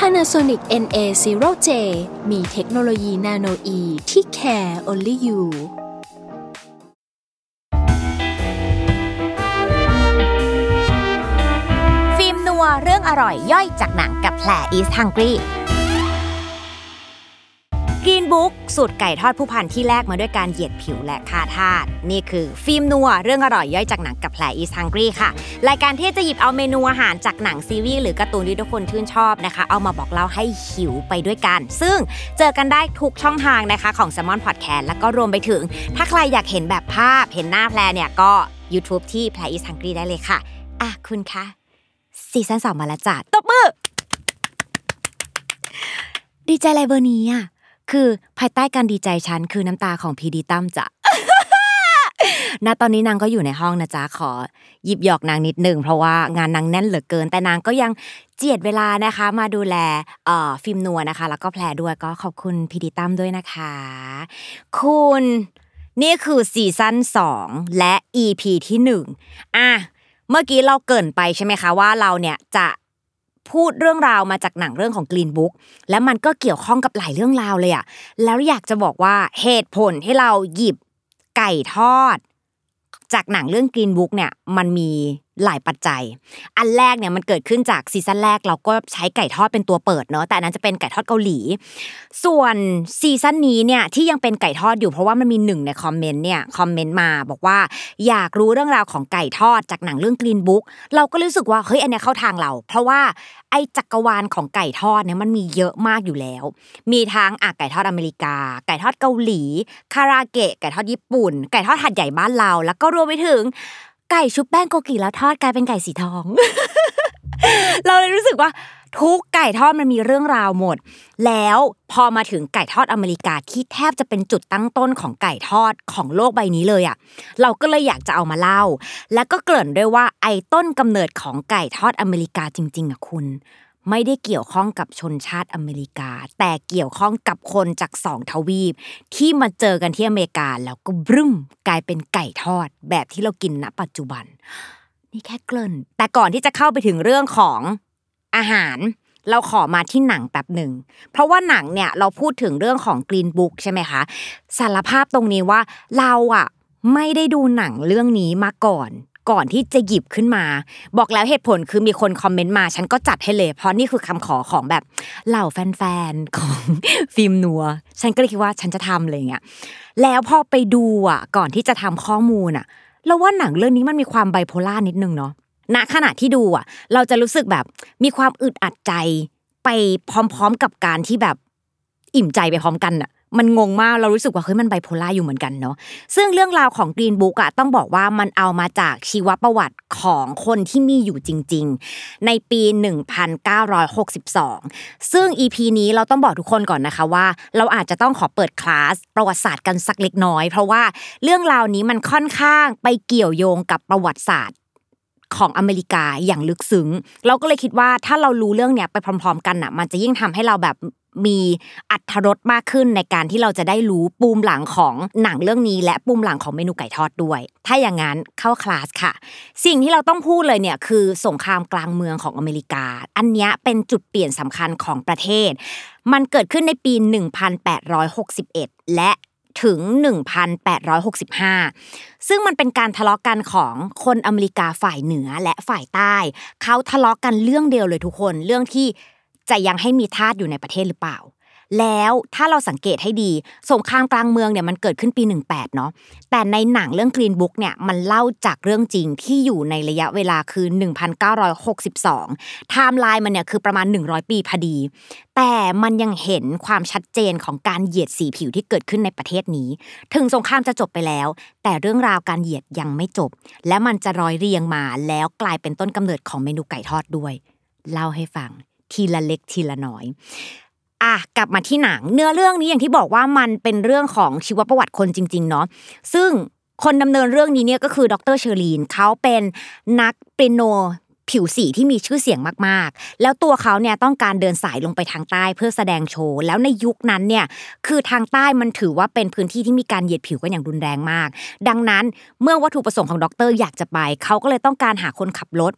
Panasonic NA0J มีเทคโนโลยีนาโนอีที่ care only you ฟิล์มนัวเรื่องอร่อยย่อยจากหนังกับแผลอีสทังกี้ รีนบุ๊กสูตรไก่ทอดผู้พันที่แลกมาด้วยการเหยียดผิวและคาทาสนี่คือฟิล์มนัวเรื่องอร่อยย่อยจากหนังกับแผล East Hungry ค่ะ รายการที่จะหยิบเอาเมนูอาหารจากหนังซีรีส์หรือการ์ตูนที่ทุกคนชื่นชอบนะคะ เอามาบอกเล่าให้หิวไปด้วยกัน ซึ่งเจอกันได้ทุกช่องทางนะคะของ Salmon Podcast แล้วก็รวมไปถึง ถ้าใครอยากเห็นแบบภาพเห็นหน้าแพรเนี่ยก็ YouTube ที่แพร is Hungry ได้เลยค่ะอะคุณคะ season สองมาแล้วจ้ะตบมือ ดีใจอะไรเบอร์นี้อะ คือภายใต้การดีใจฉันคือน้ำตาของ PD ตั้มจ้ะณตอนนี้นางก็อยู่ในห้องนะจ๊ะขอหยิบหยอกนางนิดหนึ่งเพราะว่างานนางแน่นเหลือเกิน แต่นางก็ยังเจียดเวลานะคะ มาดูแลเอ่อฟิล์มนัวนะคะ แล้วก็แพรด้วยก็ขอบคุณพีดีตั้มด้วยนะคะ คุณนี่คือซีซั่น2 และ EP ที่หนึ่งอะเมื่อกี้เราเกินไปใช่ไหมคะว่าเราเนี่ยจะ พูดเรื่องราวมาจากหนังเรื่องของ Green Book และมันก็เกี่ยวข้องกับหลายเรื่องราวเลยอะแล้วอยากจะบอกว่าเหตุผลที่เราหยิบไก่ทอด จากหนังเรื่อง Green Book เนี่ยมันมี หลายปัจจัย อันแรกเนี่ยมันเกิดขึ้นจากซีซั่นแรกเราก็ใช้ไก่ทอดเป็นตัวเปิดเนาะแต่อันนั้นจะเป็นไก่ทอดเกาหลี ส่วนซีซั่นนี้เนี่ยที่ยังเป็นไก่ทอดอยู่เพราะว่ามันมีหนึ่งในคอมเมนต์เนี่ยคอมเมนต์มาบอกว่าอยากรู้เรื่องราวของไก่ทอดจากหนังเรื่อง Green Book เราก็รู้สึกว่าเฮ้ยอันนี้เข้าทางเรา เพราะว่าไอ้จักรวาลของไก่ทอดเนี่ยมันมีเยอะมากอยู่แล้ว มีทั้งอะไก่ทอดอเมริกา ไก่ทอดเกาหลี คาราเกะ ไก่ทอดญี่ปุ่น ไก่ทอดหัดใหญ่บ้านเรา แล้วก็รวมไปถึง ไก่ชุบแป้งโกกิแล้วทอดกลายเป็นไก่สีทอง เราเลยรู้สึกว่าทุกไก่ทอดมันมีเรื่องราวหมด แล้วพอมาถึงไก่ทอดอเมริกาที่แทบจะเป็นจุดตั้งต้นของไก่ทอดของโลกใบนี้เลยอะ เราก็เลยอยากจะเอามาเล่า แล้วก็เกริ่นด้วยว่าไอ้ต้นกำเนิดของไก่ทอดอเมริกาจริง ๆอะคุณ ไม่ได้เกี่ยวข้องกับชนชาติอเมริกา แต่เกี่ยวข้องกับคนจากสองทวีป ที่มาเจอกันที่อเมริกาแล้วก็บรึ้มกลายเป็นไก่ทอด แบบที่เรากินณปัจจุบัน นี่แค่เกริ่น แต่ก่อนที่จะเข้าไปถึงเรื่องของอาหาร เราขอมาที่หนังแป๊บหนึ่ง เพราะว่าหนังเนี่ยเราพูดถึงเรื่องของ Green Book ใช่ไหมคะสารภาพตรงนี้ว่าเราอะไม่ได้ดูหนังเรื่องนี้มาก่อน ก่อนที่จะหยิบขึ้นมา บอกแล้วเหตุผลคือมีคนคอมเมนต์มา ฉันก็จัดให้เลย เพราะนี่คือคำขอของแบบเหล่าแฟนๆของฟิล์มนัว ฉันก็เลยคิดว่าฉันจะทำอะไรอย่างเงี้ยแล้วพอไปดูอะก่อนที่จะทำข้อมูลอะเราว่าหนังเรื่องนี้มันมีความไบโพล่านิดนึงเนาะณขณะที่ดูอะ เราจะรู้สึกแบบมีความอึดอัดใจไปพร้อม ๆ กับการที่แบบอิ่มใจไปพร้อมกันอะ มันงงมากเรารู้สึกว่าเฮ้ยมันไบโพล่าอยู่เหมือนกันเนาะซึ่งเรื่องราวของ Green Book อะต้องบอกว่ามันเอามาจากชีวประวัติของคนที่มีอยู่จริง ๆ ในปี 1962 ซึ่ง EP นี้เราต้องบอกทุกคนก่อนนะคะว่า เราอาจจะต้องขอเปิดคลาสประวัติศาสตร์กันสักเล็กน้อย เพราะว่าเรื่องราวนี้มันค่อนข้างไปเกี่ยวโยงกับประวัติศาสตร์ของอเมริกาอย่างลึกซึ้ง เราก็เลยคิดว่าถ้าเรารู้เรื่องเนี้ยไปพร้อม ๆ กันอะ มันจะยิ่งทำให้เราแบบ มีอัธรสมากขึ้นในการที่เราจะได้รู้ปูมหลังของหนังเรื่องนี้ และปูมหลังของเมนูไก่ทอดด้วย ถ้าอย่างนั้นเข้าคลาสค่ะ สิ่งที่เราต้องพูดเลยเนี่ยคือสงครามกลางเมืองของอเมริกา อันนี้เป็นจุดเปลี่ยนสำคัญของประเทศ มันเกิดขึ้นในปี 1861 และถึง 1865 ซึ่งมันเป็นการทะเลาะกันของคนอเมริกาฝ่ายเหนือและฝ่ายใต้ เขาทะเลาะกันเรื่องเดียวเลยทุกคน เรื่องที่ จะยังให้มีทาสอยู่ในประเทศหรือเปล่า แล้วถ้าเราสังเกตให้ดีสงครามกลางเมืองเนี่ยมันเกิดขึ้นปี 18เนาะแต่ในหนังเรื่อง Green Book เนี่ยมันเล่าจากเรื่องจริงที่อยู่ในระยะเวลาคือ 1962ไทม์ไลน์มันเนี่ยคือประมาณ 100 ปีพอดี แต่มันยังเห็นความชัดเจนของการเหยียดสีผิวที่เกิดขึ้นในประเทศนี้ ถึงสงครามจะจบไปแล้ว แต่เรื่องราวการเหยียดยังไม่จบ และมันจะร้อยเรียงมาแล้วกลายเป็นต้นกำเนิดของเมนูไก่ทอดด้วยเล่าให้ฟัง ทีละเล็กทีละน้อยอะกลับมาที่หนัง เนื้อเรื่องนี้อย่างที่บอกว่ามันเป็นเรื่องของชีวประวัติคนจริง ๆ เนาะซึ่งคนดำเนินเรื่องนี้เนี่ยก็คือดรเชอรีนเขาเป็นนักเปียโนผิวสีที่มีชื่อเสียงมากๆ แล้วตัวเขาเนี่ยต้องการเดินสายลงไปทางใต้เพื่อแสดงโชว์ แล้วในยุคนั้นเนี่ยคือทางใต้มันถือว่าเป็นพื้นที่ที่มีการเหยียดผิวกันอย่างรุนแรงมาก ดังนั้นเมื่อวัตถุประสงค์ของดรอยากจะไป เขาก็เลยต้องการหาคนขับรถ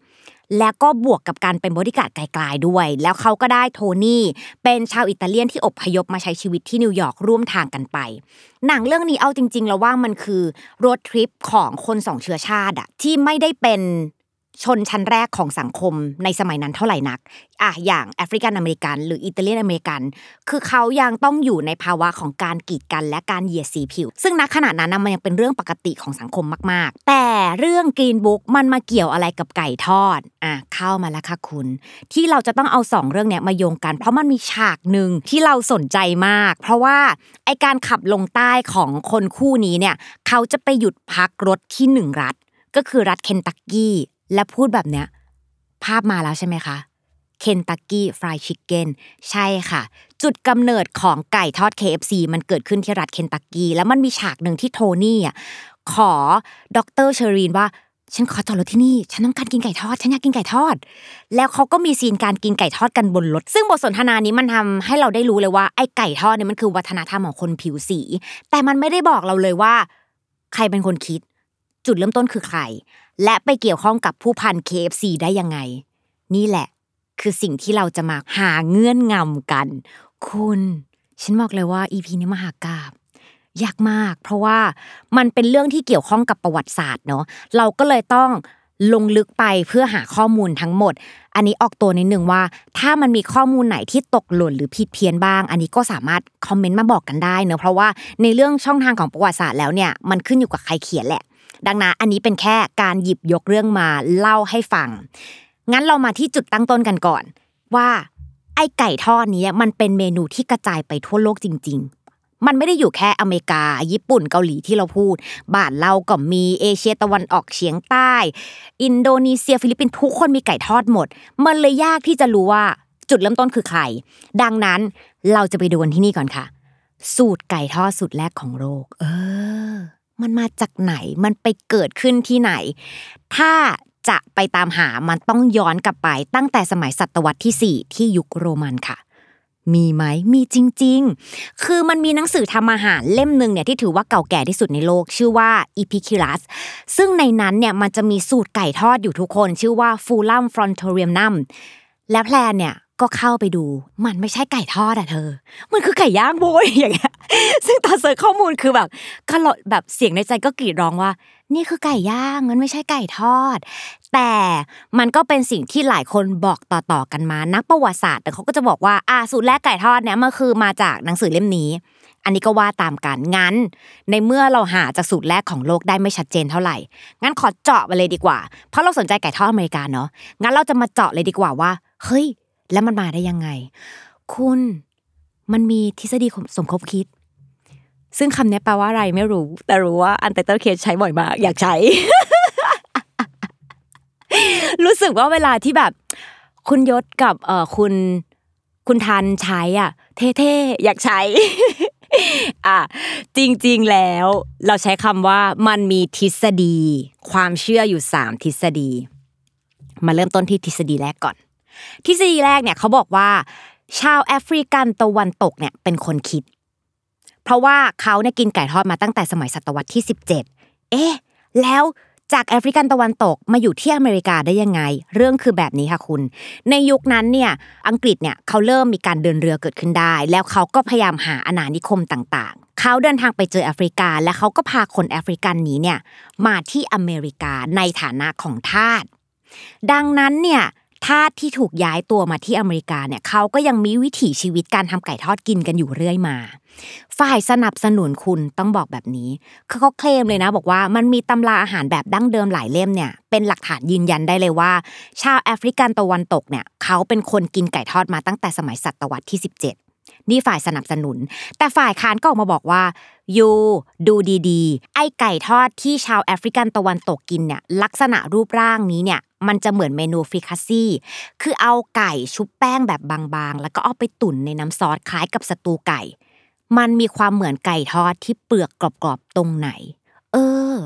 แล้วก็บวกกับการเป็นบริการไกลๆด้วย แล้วเขาก็ได้โทนี่เป็นชาวอิตาเลียนที่อพยพมาใช้ชีวิตที่นิวยอร์กร่วมทางกันไป หนังเรื่องนี้เอาจริงๆ แล้วว่ามันคือรถทริปของคนสองเชื้อชาติอะที่ไม่ได้เป็น ชนชั้นแรกของสังคมในสมัยนั้นเท่าไหร่นักอะอย่างแอฟริกันอเมริกัน หรืออิตาเลียนอเมริกัน คือเขายังต้องอยู่ในภาวะของการกีดกันและการเหยียดสีผิว ซึ่งณขณะนั้นนะมันยังเป็นเรื่องปกติของสังคมมาก ๆ แต่เรื่องกรีนบุ๊กมันมาเกี่ยวอะไรกับไก่ทอดอะเข้ามาแล้วค่ะคุณ ที่เราจะต้องเอาสองเรื่องเนี้ยมาโยงกัน เพราะมันมีฉากหนึ่งที่เราสนใจมาก เพราะว่าไอการขับลงใต้ของคนคู่นี้เนี่ยเขาจะไปหยุดพักรถที่หนึ่งรัฐก็คือรัฐเคนตักกี้ และพูดแบบเนี้ยภาพมาแล้วใช่ไหมคะเคนตักกี้ฟรายชิคเก้นใช่ค่ะ จุดกำเนิดของไก่ทอด KFC มันเกิดขึ้นที่รัฐเคนตักกี้ แล้วมันมีฉากหนึ่งที่โทนี่อะขอดรเชอรีนว่าฉันขอจอดรถที่นี่ ฉันต้องการกินไก่ทอด ฉันอยากกินไก่ทอด แล้วเขาก็มีซีนการกินไก่ทอดกันบนรถ ซึ่งบทสนทนานี้มันทำให้เราได้รู้เลยว่าไอ้ไก่ทอดเนี่ยมันคือวัฒนธรรมของคนผิวสี แต่มันไม่ได้บอกเราเลยว่า ใครเป็นคนคิด จุดเริ่มต้นคือใคร และไปเกี่ยวข้องกับผู้พัน KFC ได้ยังไง นี่แหละ คือสิ่งที่เราจะมาหาเงื่อนงำกัน คุณ ฉันบอกเลยว่า EP นี้มหากาบยากมาก เพราะว่ามันเป็นเรื่องที่เกี่ยวข้องกับประวัติศาสตร์เนาะเราก็เลยต้องลงลึกไปเพื่อหาข้อมูลทั้งหมด อันนี้ออกตัวนิดนึงว่า ถ้ามันมีข้อมูลไหนที่ตกหล่นหรือผิดเพี้ยนบ้าง อันนี้ก็สามารถคอมเมนต์มาบอกกันได้เนอะเพราะว่าในเรื่องช่องทางของประวัติศาสตร์แล้วเนี่ยมันขึ้นอยู่กับใครเขียนแหละ ดังนั้นอันนี้เป็นแค่การหยิบยกเรื่องมาเล่าให้ฟัง งั้นเรามาที่จุดตั้งต้นกันก่อน ว่าไอ้ไก่ทอดนี้มันเป็นเมนูที่กระจายไปทั่วโลกจริง ๆ มันไม่ได้อยู่แค่อเมริกา ญี่ปุ่นเกาหลีที่เราพูด บ้านเราก็มีเอเชียตะวันออกเฉียงใต้ อินโดนีเซียฟิลิปปินส์ทุกคนมีไก่ทอดหมด มันเลยยากที่จะรู้ว่าจุดเริ่มต้นคือใคร ดังนั้นเราจะไปดูกันที่นี่ก่อนค่ะ สูตรไก่ทอดสูตรแรกของโลก เออ มันมาจากไหนมันไปเกิดขึ้นที่ไหน ถ้าจะไปตามหามันต้องย้อนกลับไปตั้งแต่สมัยศตวรรษที่ 4 ที่ยุคโรมันค่ะมีไหมมีจริง ๆ คือมันมีหนังสือทำอาหารเล่มหนึ่งเนี่ยที่ถือว่าเก่าแก่ที่สุดในโลก ชื่อว่า Epicurus ซึ่งในนั้นเนี่ยมันจะมีสูตรไก่ทอดอยู่ทุกคน ชื่อว่า Fullam Frontorium และแพลนเนี่ย ก็เข้าไปดูมันไม่ใช่ไก่ทอดอะเธอ มันคือไก่ย่างโว้ยอย่างเงี้ยซึ่งตอนเสิร์ชข้อมูลคือแบบก็แบบเสียงในใจก็กรีดร้องว่า นี่คือไก่ย่างมันไม่ใช่ไก่ทอด แต่มันก็เป็นสิ่งที่หลายคนบอกต่อๆกันมานักประวัติศาสตร์แต่เขาก็จะบอกว่าอ่าสูตรแรกไก่ทอดเนี่ยมันคือมาจากหนังสือเล่มนี้ อันนี้ก็ว่าตามกันงั้น ในเมื่อเราหาจากสูตรแรกของโลกได้ไม่ชัดเจนเท่าไหร่งั้นขอเจาะไปเลยดีกว่า เพราะเราสนใจไก่ทอดอเมริกาเนาะงั้นเราจะมาเจาะเลยดีกว่าว่าเฮ้ย แล้วมันมาได้ยังไง คุณมันมีทฤษฎีสมคบคิด ซึ่งคำนี้แปลว่าอะไรไม่รู้ แต่รู้ว่า Untitled Case ใช้บ่อยมาก อยากใช้ รู้สึกว่าเวลาที่แบบ คุณยชกับเอ่อคุณคุณธัญใช้อะ เท่ๆ อยากใช้ อะจริงๆแล้วเราใช้คำว่ามันมีทฤษฎี ความเชื่ออยู่สามทฤษฎี มาเริ่มต้นที่ทฤษฎีแรกก่อน ทฤษฎีแรกเนี่ยเขาบอกว่า ชาวแอฟริกันตะวันตกเนี่ยเป็นคนคิด เพราะว่าเขาเนี่ยกินไก่ทอดมาตั้งแต่สมัยศตวรรษที่ 17 เอ๊ะแล้วจากแอฟริกันตะวันตกมาอยู่ที่อเมริกาได้ยังไง เรื่องคือแบบนี้ค่ะคุณ ในยุคนั้นเนี่ยอังกฤษเนี่ยเขาเริ่มมีการเดินเรือเกิดขึ้นได้ แล้วเขาก็พยายามหาอาณานิคมต่างๆ เขาเดินทางไปเจอแอฟริกา และเขาก็พาคนแอฟริกันนี้เนี่ยมาที่อเมริกาในฐานะของทาสดังนั้นเนี่ย ทาสที่ถูกย้ายตัวมาที่อเมริกาเนี่ยเขาก็ยังมีวิถีชีวิตการทำไก่ทอดกินกันอยู่เรื่อยมา ฝ่ายสนับสนุนคุณต้องบอกแบบนี้คือเขาเคลมเลยนะ บอกว่ามันมีตำราอาหารแบบดั้งเดิมหลายเล่มเนี่ยเป็นหลักฐานยืนยันได้เลยว่า ชาวแอฟริกันตะวันตกเนี่ยเขาเป็นคนกินไก่ทอดมาตั้งแต่สมัยศตวรรษที่ 17 นี่ฝ่ายสนับสนุน แต่ฝ่ายค้านก็ออกมาบอกว่า you ดูดีๆ ไอไก่ทอดที่ชาวแอฟริกันตะวันตกกินเนี่ยลักษณะรูปร่างนี้เนี่ยมันจะเหมือนเมนู fricassee คือเอาไก่ชุบแป้งแบบบางๆ แล้วก็เอาไปตุ๋นในน้ำซอสคล้ายกับสตูไก่ มันมีความเหมือนไก่ทอดที่เปลือกกรอบๆตรงไหน เออ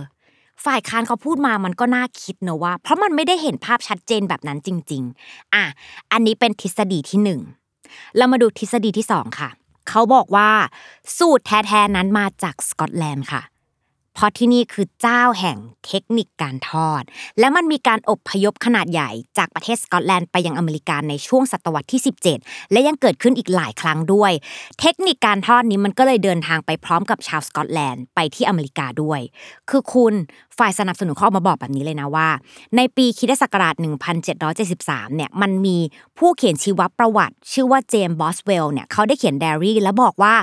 ฝ่ายค้านเขาพูดมามันก็น่าคิดนะว่า เพราะมันไม่ได้เห็นภาพชัดเจนแบบนั้นจริง ๆ อะ อันนี้เป็นทฤษฎีที่หนึ่ง เรามาดูทฤษฎีที่สองค่ะ เขาบอกว่าสูตรแท้ๆนั้นมาจากสกอตแลนด์ค่ะ เพราะที่นี่คือเจ้าแห่งเทคนิคการทอด และมันมีการอบพยพขนาดใหญ่จากประเทศสกอตแลนด์ไปยังอเมริกาในช่วงศตวรรษที่ 17 และยังเกิดขึ้นอีกหลายครั้งด้วย เทคนิคการทอดนี้มันก็เลยเดินทางไปพร้อมกับชาวสกอตแลนด์ไปที่อเมริกาด้วย คือคุณฝ่ายสนับสนุนเขาออกมาบอกแบบนี้เลยนะว่า ในปีคริสตศักราช 1773 เนี่ยมันมีผู้เขียนชีวประวัติ ชื่อว่า James Boswell เนี่ยเขาได้เขียนไดอารี่ แล้วบอกว่า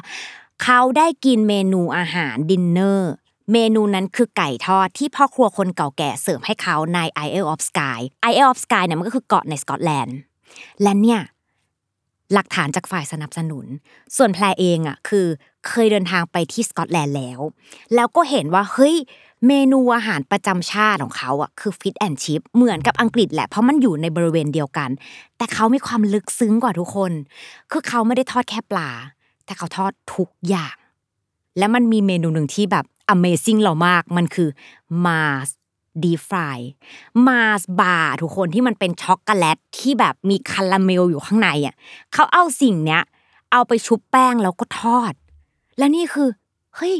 เขาได้กินเมนูอาหารดินเนอร์ เมนูนั้นคือไก่ทอดที่พ่อครัวคนเก่าแก่เสิร์ฟให้เขาใน Isle of Skye Isle of Skye เนี่ยมันก็คือเกาะในสกอตแลนด์และเนี่ยหลักฐานจากฝ่ายสนับสนุน ส่วนแพรเองอะคือเคยเดินทางไปที่สกอตแลนด์แล้ว แล้วก็เห็นว่าเฮ้ยเมนูอาหารประจำชาติของเขาอะคือฟิตแอนชิพเหมือนกับอังกฤษแหละเพราะมันอยู่ในบริเวณเดียวกัน แต่เขามีความลึกซึ้งกว่าทุกคน คือเขาไม่ได้ทอดแค่ปลา แต่เขาทอดทุกอย่าง และมันมีเมนูหนึ่งที่แบบ Amazing เรามากมันคือมาสdeep fried Mars bar ทุกคนที่มันเป็นช็อกโกแลตที่แบบมีคาราเมลอยู่ข้างในอะเขาเอาสิ่งเนี้ย เอาไปชุบแป้งแล้วก็ทอด และนี่คือเฮ้ย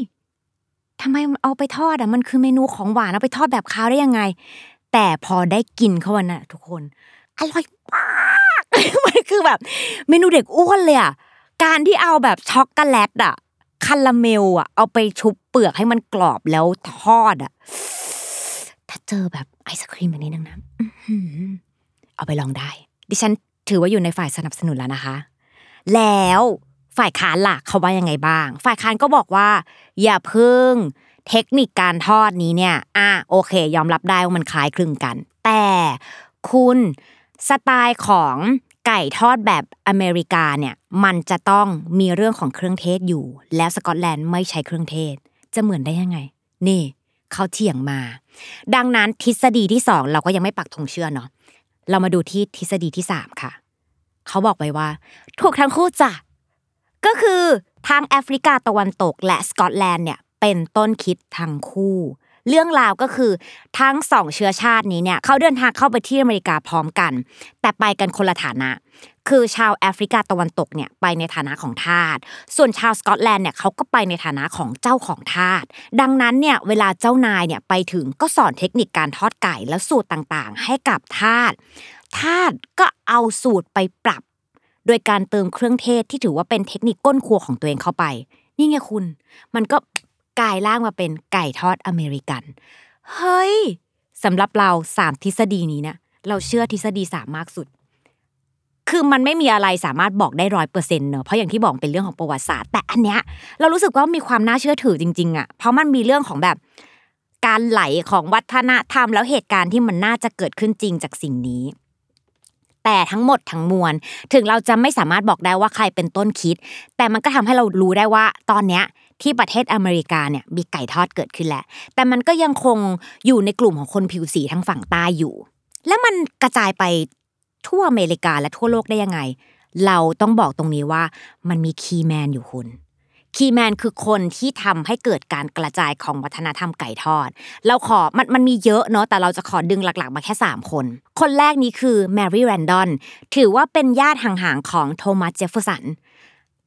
ทำไมเอาไปทอดอะมันคือเมนูของหวานเอาไปทอดแบบคาวได้ยังไง แต่พอได้กินเขาวันน่ะ ทุกคนอร่อยมากมันคือแบบ เมนูเด็กอ้วนเลยอะการที่เอาแบบช็อกโกแลตอะ คาราเมลอะเอาไปชุบเปลือกให้มันกรอบแล้วทอดอะถ้าเจอแบบไอศครีมแบบนี้นึงนะอื้อหือเอาไปลองได้ ดิฉันถือว่าอยู่ในฝ่ายสนับสนุนแล้วนะคะ แล้วฝ่ายค้านล่ะเขาว่ายังไงบ้าง ฝ่ายค้านก็บอกว่า อย่าพิ่งเทคนิคการทอดนี้เนี่ย อะโอเค ยอมรับได้ว่ามันคล้ายคลึงกัน แต่คุณสไตล์ของ ไก่ทอดแบบอเมริกาเนี่ยมันจะต้องมีเรื่องของเครื่องเทศอยู่ แล้วสกอตแลนด์ไม่ใช้เครื่องเทศ จะเหมือนได้ยังไง นี่เขาเถียงมา ดังนั้นทฤษฎีที่สองเราก็ยังไม่ปักธงเชื่อเนาะเรามาดูที่ทฤษฎีที่สามค่ะ เขาบอกไว้ว่า ถูกทั้งคู่จ้ะก็คือทางแอฟริกาตะวันตกและสกอตแลนด์เนี่ยเป็นต้นคิดทั้งคู่ เรื่องราวก็คือทั้งสองเชื้อชาตินี้เนี่ยเขาเดินทางเข้าไปที่อเมริกาพร้อมกัน แต่ไปกันคนละฐานะ คือชาวแอฟริกาตะวันตกเนี่ยไปในฐานะของทาสส่วนชาวสกอตแลนด์เนี่ยเขาก็ไปในฐานะของเจ้าของทาสดังนั้นเนี่ยเวลาเจ้านายเนี่ยไปถึงก็สอนเทคนิคการทอดไก่และสูตรต่างๆ ให้กับทาสทาสก็เอาสูตรไปปรับ โดยการเติมเครื่องเทศที่ถือว่าเป็นเทคนิคก้นครัวของตัวเองเข้าไป นี่ไงคุณ มันก็ กลายร่างมาเป็นไก่ทอดอเมริกัน เฮ้ยสำหรับเราสามทฤษฎีนี้นะเราเชื่อทฤษฎีสามมากสุด คือมันไม่มีอะไรสามารถบอกได้ร้อยเปอร์เซ็นต์เนอะเพราะอย่างที่บอกเป็นเรื่องของประวัติศาสตร์ แต่อันเนี้ยเรารู้สึกว่ามีความน่าเชื่อถือจริงๆอะ เพราะมันมีเรื่องของแบบการไหลของวัฒนธรรมแล้วเหตุการณ์ที่มันน่าจะเกิดขึ้นจริงจากสิ่งนี้ แต่ทั้งหมดทั้งมวล ถึงเราจะไม่สามารถบอกได้ว่าใครเป็นต้นคิด แต่มันก็ทำให้เรารู้ได้ว่า ตอนเนี้ย ที่ประเทศอเมริกาเนี่ยมีไก่ทอดเกิดขึ้นแล้วแต่มันก็ยังคงอยู่ในกลุ่มของคนผิวสีทางฝั่งใต้อยู่ แล้วมันกระจายไปทั่วอเมริกาและทั่วโลกได้ยังไง เราต้องบอกตรงนี้ว่ามันมี key man อยู่คุณ key man คือคนที่ทำให้เกิดการกระจายของวัฒนธรรมไก่ทอด เราขอมันมันมีเยอะเนาะแต่เราจะขอดึงหลักๆมาแค่ 3 คน คนแรกนี้คือ Mary Randolph ถือว่าเป็นญาติห่างๆของ Thomas Jefferson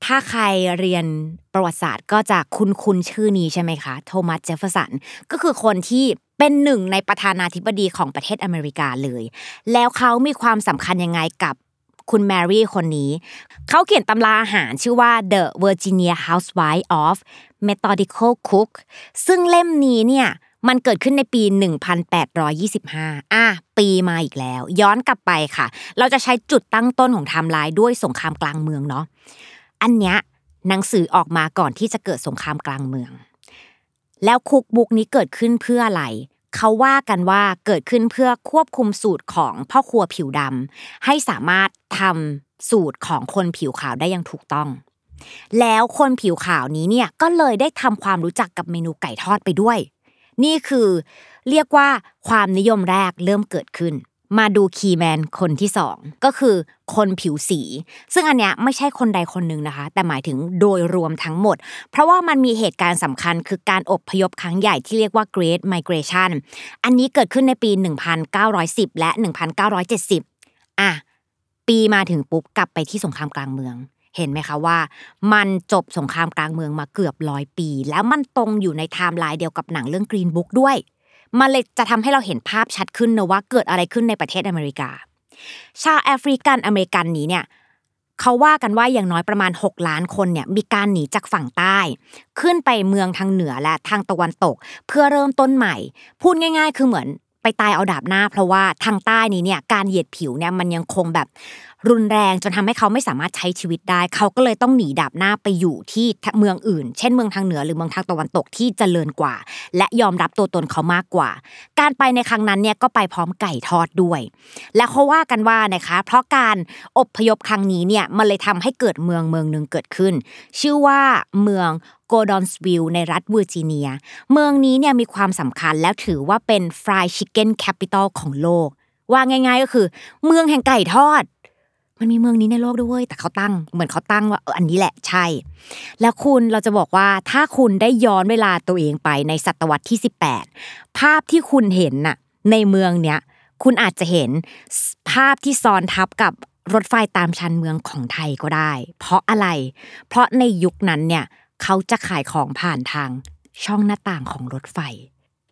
ถ้าใครเรียนประวัติศาสตร์ก็จะคุ้นคุ้นชื่อนี้ใช่ไหมคะ Thomas Jefferson ก็คือคนที่เป็นหนึ่งในประธานาธิบดีของประเทศอเมริกาเลย แล้วเขามีความสำคัญยังไงกับคุณแมรี่คนนี้ เขาเขียนตำราอาหารชื่อว่า The Virginia Housewife or Methodical Cook ซึ่งเล่มนี้เนี่ยมันเกิดขึ้นในปี 1825 อะ ปีมาอีกแล้ว ย้อนกลับไปค่ะ เราจะใช้จุดตั้งต้นของไทม์ไลน์ด้วยสงครามกลางเมืองเนาะ อันเนี้ยหนังสือออกมาก่อนที่จะเกิดสงครามกลางเมือง แล้วคุกบุกนี้เกิดขึ้นเพื่ออะไรเขาว่ากันว่าเกิดขึ้นเพื่อควบคุมสูตรของพ่อครัวผิวดำให้สามารถทำสูตรของคนผิวขาวได้อย่างถูกต้อง แล้วคนผิวขาวนี้เนี่ยก็เลยได้ทำความรู้จักกับเมนูไก่ทอดไปด้วย นี่คือเรียกว่าความนิยมแรกเริ่มเกิดขึ้น มาดูคีย์แมนคนที่สองก็คือคนผิวสี ซึ่งอันเนี้ยไม่ใช่คนใดคนหนึ่งนะคะ แต่หมายถึงโดยรวมทั้งหมด เพราะว่ามันมีเหตุการณ์สำคัญคือการอบพยพครั้งใหญ่ที่เรียกว่า Great Migration อันนี้เกิดขึ้นในปี 1910 และ 1970 อะ ปีมาถึงปุ๊บกลับไปที่สงครามกลางเมืองเห็นไหมคะว่า มันจบสงครามกลางเมืองมาเกือบร้อยปี แล้วมันตรงอยู่ในไทม์ไลน์เดียวกับหนังเรื่อง Green Book ด้วย มันเลยจะทำให้เราเห็นภาพชัดขึ้นนะว่าเกิดอะไรขึ้นในประเทศอเมริกา ชาวแอฟริกันอเมริกันนี้เนี่ยเขาว่ากันว่าอย่างน้อยประมาณ 6 ล้านคนเนี่ยมีการหนีจากฝั่งใต้ ขึ้นไปเมืองทางเหนือและทางตะวันตก เพื่อเริ่มต้นใหม่ พูดง่าย ๆ คือเหมือน ไปตายเอาดาบหน้า เพราะว่าทางใต้นี้เนี่ยการเหยียดผิวเนี่ยมันยังคงแบบรุนแรงจนทำให้เขาไม่สามารถใช้ชีวิตได้ เขาก็เลยต้องหนีดาบหน้าไปอยู่ที่เมืองอื่น เช่นเมืองทางเหนือหรือเมืองทางตะวันตกที่เจริญกว่า และยอมรับตัวตนเขามากกว่า การไปในครั้งนั้นเนี่ยก็ไปพร้อมไก่ทอดด้วย และเขาว่ากันว่านะคะ เพราะการอบพยพครั้งนี้เนี่ยมันเลยทำให้เกิดเมืองเมืองหนึ่งเกิดขึ้น ชื่อว่าเมือง Gordonsville ในรัฐเวอร์จิเนีย เมืองนี้เนี่ยมีความสำคัญแล้วถือว่าเป็น fried chicken capital ของโลก ว่าง่ายๆก็คือ เมืองแห่งไก่ทอด มันมีเมืองนี้ในโลกด้วย แต่เขาตั้ง เหมือนเขาตั้งว่าเอออันนี้แหละใช่ แล้วคุณเราจะบอกว่าถ้าคุณได้ย้อนเวลาตัวเองไปในศตวรรษที่ 18 ภาพที่คุณเห็นน่ะในเมืองเนี้ยคุณอาจจะเห็นภาพที่ซ้อนทับกับรถไฟตามชันเมืองของไทยก็ได้ เพราะอะไร เพราะในยุคนั้นเนี่ย เขาจะขายของผ่านทางช่องหน้าต่างของรถไฟ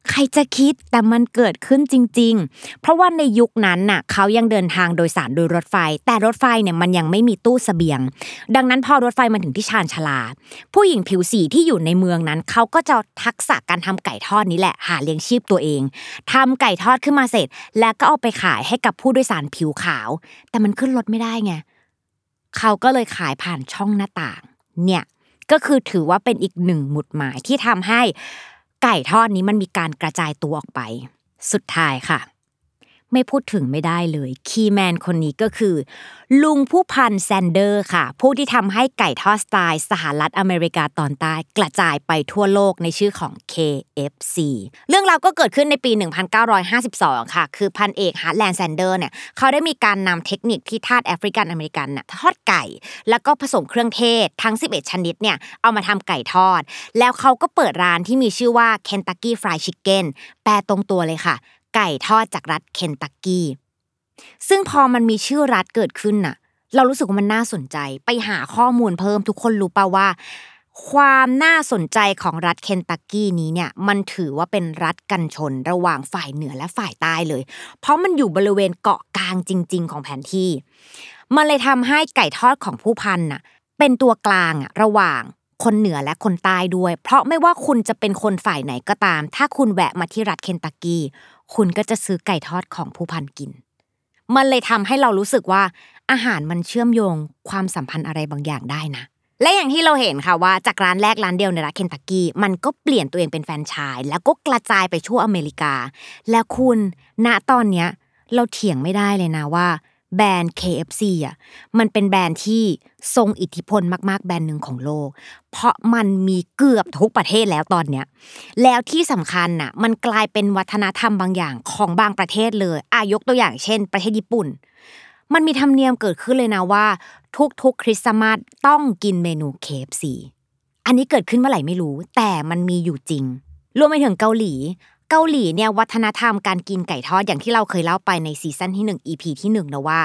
ใครจะคิดแต่มันเกิดขึ้นจริง ๆ เพราะว่าในยุคนั้นน่ะเขายังเดินทางโดยสารโดยรถไฟ แต่รถไฟเนี่ยมันยังไม่มีตู้เสบียง ดังนั้นพอรถไฟมาถึงที่ชานชาลา ผู้หญิงผิวสีที่อยู่ในเมืองนั้น เขาก็จะทักษะการทำไก่ทอดนี้แหละ หาเลี้ยงชีพตัวเองทำไก่ทอดขึ้นมาเสร็จ แล้วก็เอาไปขายให้กับผู้โดยสารผิวขาว แต่มันขึ้นรถไม่ได้ไงเขาก็เลยขายผ่านช่องหน้าต่าง เนี่ย ก็คือถือว่าเป็นอีกหนึ่งหมุดหมายที่ทำให้ไก่ทอดนี้มันมีการกระจายตัวออกไป สุดท้ายค่ะ ไม่พูดถึงไม่ได้เลย key man คนนี้ก็คือ ลุงผู้พันแซนเดอร์ค่ะ ผู้ที่ทำให้ไก่ทอดสไตล์สหรัฐอเมริกาตอนใต้กระจายไปทั่วโลกในชื่อของ KFC เรื่องราวก็เกิดขึ้นในปี 1952 ค่ะ คือพันเอกฮาร์แลนด์แซนเดอร์เนี่ยเขาได้มีการนำเทคนิคที่ทาสแอฟริกันอเมริกันน่ะทอดไก่ แล้วก็ผสมเครื่องเทศทั้ง 11 ชนิดเนี่ยเอามาทำไก่ทอด แล้วเขาก็เปิดร้านที่มีชื่อว่า Kentucky Fried Chicken แปลตรงตัวเลยค่ะ ไก่ทอดจากรัฐเคนตักกี้ ซึ่งพอมันมีชื่อรัฐเกิดขึ้นน่ะ เรารู้สึกว่ามันน่าสนใจ ไปหาข้อมูลเพิ่มทุกคนรู้ป่าว่า ความน่าสนใจของรัฐเคนตักกี้นี้เนี่ย มันถือว่าเป็นรัฐกันชนระหว่างฝ่ายเหนือและฝ่ายใต้เลย เพราะมันอยู่บริเวณเกาะกลางจริง ๆ ของแผนที่ มันเลยทำให้ไก่ทอดของผู้พันน่ะ เป็นตัวกลางอะระหว่างคนเหนือและคนใต้ด้วย เพราะไม่ว่าคุณจะเป็นคนฝ่ายไหนก็ตาม ถ้าคุณแวะมาที่รัฐเคนตักกี้ คุณก็จะซื้อไก่ทอดของผู้พันกิน มันเลยทำให้เรารู้สึกว่าอาหารมันเชื่อมโยงความสัมพันธ์อะไรบางอย่างได้นะ และอย่างที่เราเห็นค่ะว่าจากร้านแรกร้านเดียวในรัฐเคนตักกี้มันก็เปลี่ยนตัวเองเป็นแฟนชาย แล้วก็กระจายไปทั่วอเมริกา และคุณณตอนเนี้ยเราเถียงไม่ได้เลยนะว่า แบรนด์ KFC อะมันเป็นแบรนด์ที่ทรงอิทธิพลมากๆ แบรนด์หนึ่งของโลก เพราะมันมีเกือบทุกประเทศแล้วตอนเนี้ยแล้วที่สำคัญน่ะมันกลายเป็นวัฒนธรรมบางอย่างของบางประเทศเลยอายกตัวอย่างเช่น ประเทศญี่ปุ่น มันมีธรรมเนียมเกิดขึ้นเลยนะว่า ทุกๆ คริสต์มาสต้องกินเมนู KFC อันนี้เกิดขึ้นเมื่อไหร่ไม่รู้ แต่มันมีอยู่จริงรวมไปถึงเกาหลี เกาหลีเนี่ยวัฒนธรรมการกินไก่ทอดอย่างที่เราเคยเล่าไปในซีซั่นที่ 1 EP ที่1นะว่า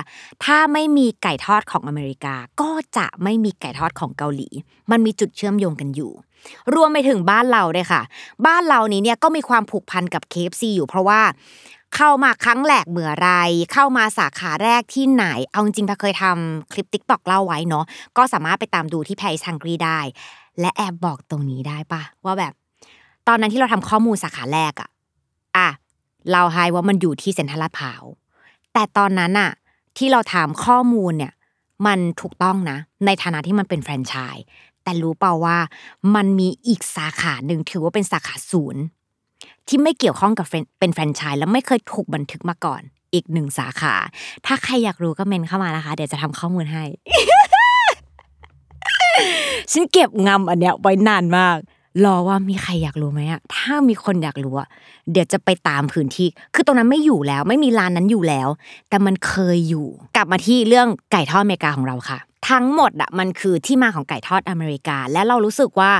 ถ้าไม่มีไก่ทอดของอเมริกา ก็จะไม่มีไก่ทอดของเกาหลี มันมีจุดเชื่อมโยงกันอยู่ รวมไปถึงบ้านเราด้วยค่ะ บ้านเรานี้เนี่ยก็มีความผูกพันกับ KFC อยู่เพราะว่าเข้ามาครั้งแรกเมื่อไร เข้ามาสาขาแรกที่ไหน เอาจริงๆพาเคยทำคลิป TikTok เล่าไว้เนาะ ก็สามารถไปตามดูที่แพรซังกรีได้ และแอบบอกตรงนี้ได้ปะว่าแบบ ตอนนั้นที่เราทำข้อมูลสาขาแรกอะ อะเราให้ว่ามันอยู่ที่เซ็นทรัลลาดพร้าวแต่ตอนนั้นอะที่เราถามข้อมูลเนี่ยมันถูกต้องนะ ในฐานะที่มันเป็นแฟรนไชส์แต่รู้เปล่าว่ามันมีอีกสาขาหนึ่งถือว่าเป็นสาขาศูนย์ที่ไม่เกี่ยวข้องกับเป็นแฟรนไชส์แล้วไม่เคยถูกบันทึกมาก่อน อีกหนึ่งสาขา ถ้าใครอยากรู้ก็เมนเข้ามานะคะ เดี๋ยวจะทำข้อมูลให้ ฉันเก็บงำอันเนี้ยไว้นานมาก รอว่ามีใครอยากรู้ไหมอะถ้ามีคนอยากรู้อะเดี๋ยวจะไปตามพื้นที่ คือตรงนั้นไม่อยู่แล้ว ไม่มีร้านนั้นอยู่แล้ว แต่มันเคยอยู่ กลับมาที่เรื่องไก่ทอดอเมริกาของเราค่ะ ทั้งหมดอะมันคือที่มาของไก่ทอดอเมริกา และเรารู้สึกว่า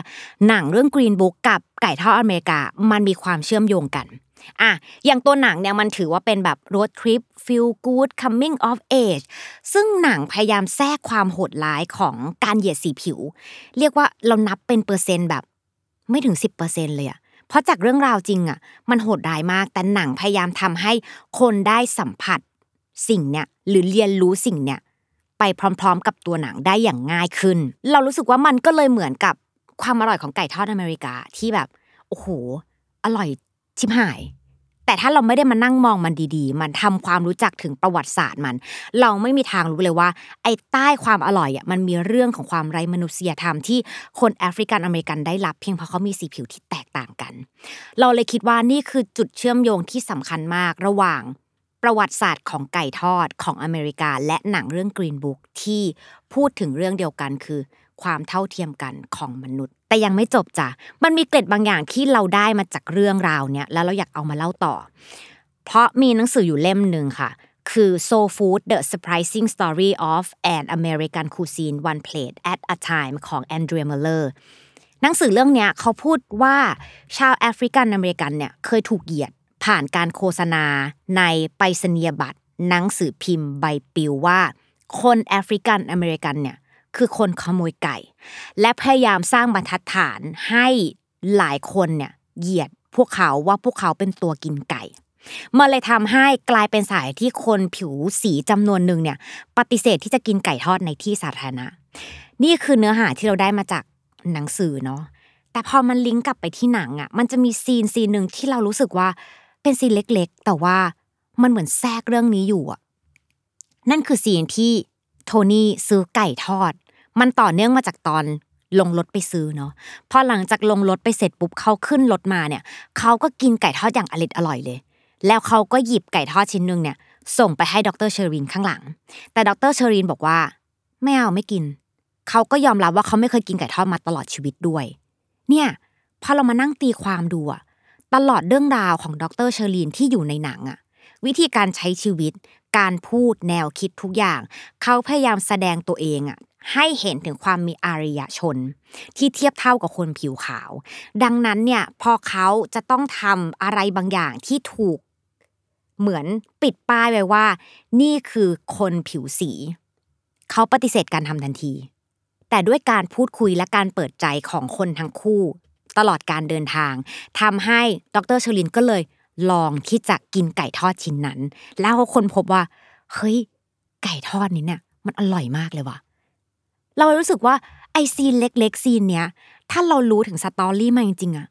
หนังเรื่อง Green Book กับไก่ทอดอเมริกา มันมีความเชื่อมโยงกันอะอย่างตัวหนังเนี่ยมันถือว่าเป็นแบบ road trip feel good coming of age ซึ่งหนังพยายามแทรกความโหดร้ายของการเหยียดสีผิว เรียกว่าเรานับเป็นเปอร์เซ็นต์แบบ ไม่ถึง 10%เลยอะเพราะจากเรื่องราวจริงอะมันโหดร้ายมาก แต่หนังพยายามทำให้คนได้สัมผัสสิ่งเนี้ยหรือเรียนรู้สิ่งเนี้ยไปพร้อม ๆ กับตัวหนังได้อย่างง่ายขึ้น เรารู้สึกว่ามันก็เลยเหมือนกับความอร่อยของไก่ทอดอเมริกาที่แบบโอ้โหอร่อยชิบหาย แต่ถ้าเราไม่ได้มานั่งมองมันดีๆ มันทำความรู้จักถึงประวัติศาสตร์มัน เราไม่มีทางรู้เลยว่า ไอ้ใต้ความอร่อยอะมันมีเรื่องของความไร้มนุษยธรรมที่คนแอฟริกันอเมริกันได้รับเพียงเพราะเขามีสีผิวที่แตกต่างกัน เราเลยคิดว่านี่คือจุดเชื่อมโยงที่สำคัญมากระหว่าง ประวัติศาสตร์ของไก่ทอดของอเมริกา และหนังเรื่อง Green Book ที่พูดถึงเรื่องเดียวกันคือ ความเท่าเทียมกันของมนุษย์ แต่ยังไม่จบจ้ะมันมีเกร็ดบางอย่างที่เราได้มาจากเรื่องราวเนี้ยแล้วเราอยากเอามาเล่าต่อ เพราะมีหนังสืออยู่เล่มหนึ่งค่ะคือ Soul Food The Surprising Story of an American Cuisine One Plate at a Time ของ Adrian Miller หนังสือเรื่องเนี้ยเขาพูดว่าชาวแอฟริกันอเมริกันเนี่ยเคยถูกเหยียด ผ่านการโฆษณาในไปรษณียบัตรหนังสือพิมพ์ใบปลิวว่า คนแอฟริกันอเมริกันเนี่ยคือคนขโมยไก่ และพยายามสร้างบรรทัดฐานให้หลายคนเนี่ยเหยียดพวกเขาว่าพวกเขาเป็นตัวกินไก่มันเลยทำให้กลายเป็นสายที่คนผิวสีจำนวนหนึ่งเนี่ยปฏิเสธที่จะกินไก่ทอดในที่สาธารณะ นี่คือเนื้อหาที่เราได้มาจากหนังสือเนาะแต่พอมันลิงก์กลับไปที่หนังอะมันจะมี scene scene หนึ่งที่เรารู้สึกว่า เป็น scene เล็กๆ แต่ว่ามันเหมือนแทรกเรื่องนี้อยู่อะนั่นคือ scene ที่โทนี่ซื้อไก่ทอด มันต่อเนื่องมาจากตอนลงรถไปซื้อเนาะพอหลังจากลงรถไปเสร็จปุ๊บเขาขึ้นรถมาเนี่ยเขาก็กินไก่ทอดอย่างอร่อดอร่อยเลย แล้วเขาก็หยิบไก่ทอดชิ้นหนึ่งเนี่ย ส่งไปให้ดร.เชอร์ลีย์ข้างหลัง แต่ดร.เชอร์ลีย์บอกว่าไม่เอาไม่กิน เขาก็ยอมรับว่าเขาไม่เคยกินไก่ทอดมาตลอดชีวิตด้วย เนี่ยพอเรามานั่งตีความดูอะ ตลอดเรื่องราวของดร.เชอร์ลีย์ที่อยู่ในหนังอะวิธีการใช้ชีวิต การพูดแนวคิดทุกอย่าง เขาพยายามแสดงตัวเองอะให้เห็นถึงความมีอารยชน ที่เทียบเท่ากับคนผิวขาว ดังนั้นเนี่ยพอเขาจะต้องทำอะไรบางอย่างที่ถูกเหมือนปิดป้ายไว้ว่า นี่คือคนผิวสี เขาปฏิเสธการทำทันที แต่ด้วยการพูดคุยและการเปิดใจของคนทั้งคู่ ตลอดการเดินทางทำให้ดร.เชอร์ลีย์ก็เลยลองที่จะกินไก่ทอดชิ้นนั้น แล้วเขาค้นพบว่าเฮ้ยไก่ทอดนี้เนี่ยมันอร่อยมากเลยว่ะเรารู้สึกว่าไอ scene เล็กๆ scene เนี้ยถ้าเรารู้ถึง story มาจริงๆอะ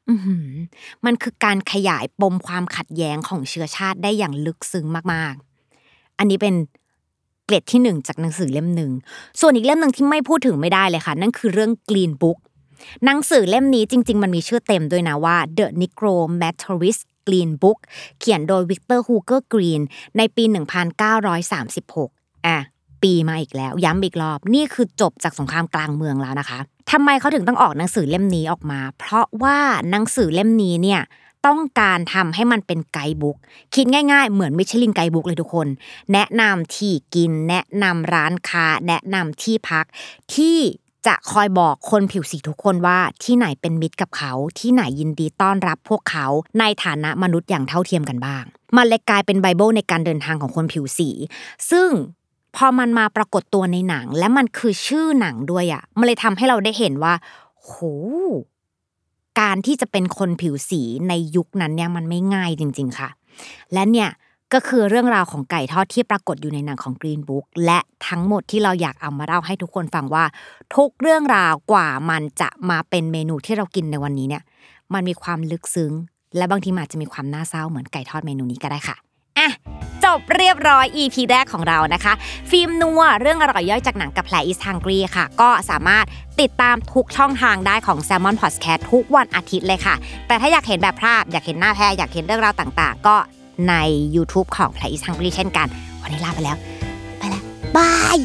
มันคือการขยายปมความขัดแย้งของเชื้อชาติได้อย่างลึกซึ้งมากๆ อันนี้เป็นเกร็ดที่หนึ่งจากหนังสือเล่มหนึ่ง ส่วนอีกเล่มหนึ่งที่ไม่พูดถึงไม่ได้เลยค่ะ นั่นคือเรื่อง Green Book หนังสือเล่มนี้จริง ๆ มันมีชื่อเต็มด้วยนะว่า The Negro Motorist Green Book เขียนโดยวิกเตอร์ฮูเกอร์กรีนในปี 1936 อะ ปีมาอีกแล้ว ย้ำอีกรอบ นี่คือจบจากสงครามกลางเมืองแล้วนะคะทำไมเขาถึงต้องออกหนังสือเล่มนี้ออกมา เพราะว่าหนังสือเล่มนี้เนี่ยต้องการทำให้มันเป็น guidebook คิดง่ายๆ เหมือนมิชลิน guidebook เลยทุกคน แนะนำที่กิน แนะนำร้านค้า แนะนำที่พักที่ จะคอยบอกคนผิวสีทุกคนว่าที่ไหนเป็นมิตรกับเขา ที่ไหนยินดีต้อนรับพวกเขาในฐานะมนุษย์อย่างเท่าเทียมกันบ้าง มันเลยกลายเป็นไบเบิลในการเดินทางของคนผิวสี ซึ่งพอมันมาปรากฏตัวในหนัง และมันคือชื่อหนังด้วยอะมันเลยทำให้เราได้เห็นว่าโหการที่จะเป็นคนผิวสีในยุคนั้นเนี่ยมันไม่ง่ายจริง ๆค่ะ และเนี่ย ก็คือเรื่องราวของไก่ทอดที่ปรากฏอยู่ในหนังของ Green Book และทั้งหมดที่เราอยากเอามาเล่าให้ทุกคนฟังว่า ทุกเรื่องราวกว่ามันจะมาเป็นเมนูที่เรากินในวันนี้เนี่ย มันมีความลึกซึ้ง และบางทีอาจจะมีความน่าเศร้าเหมือนไก่ทอดเมนูนี้ก็ได้ค่ะอะจบเรียบร้อย EP แรกของเรานะคะ ฟิล์มนัวเรื่องอร่อยย่อยจากหนังกับแผล is hungry ค่ะ ก็สามารถติดตามทุกช่องทางได้ของ Salmon Podcast ทุกวันอาทิตย์เลยค่ะ แต่ถ้าอยากเห็นแบบภาพ อยากเห็นหน้าแพรอยากเห็นเรื่องราวต่าง ๆ ก็ ใน YouTube ของแผล is hungry เช่นกัน วันนี้ลาไปแล้ว ไปแล้ว บาย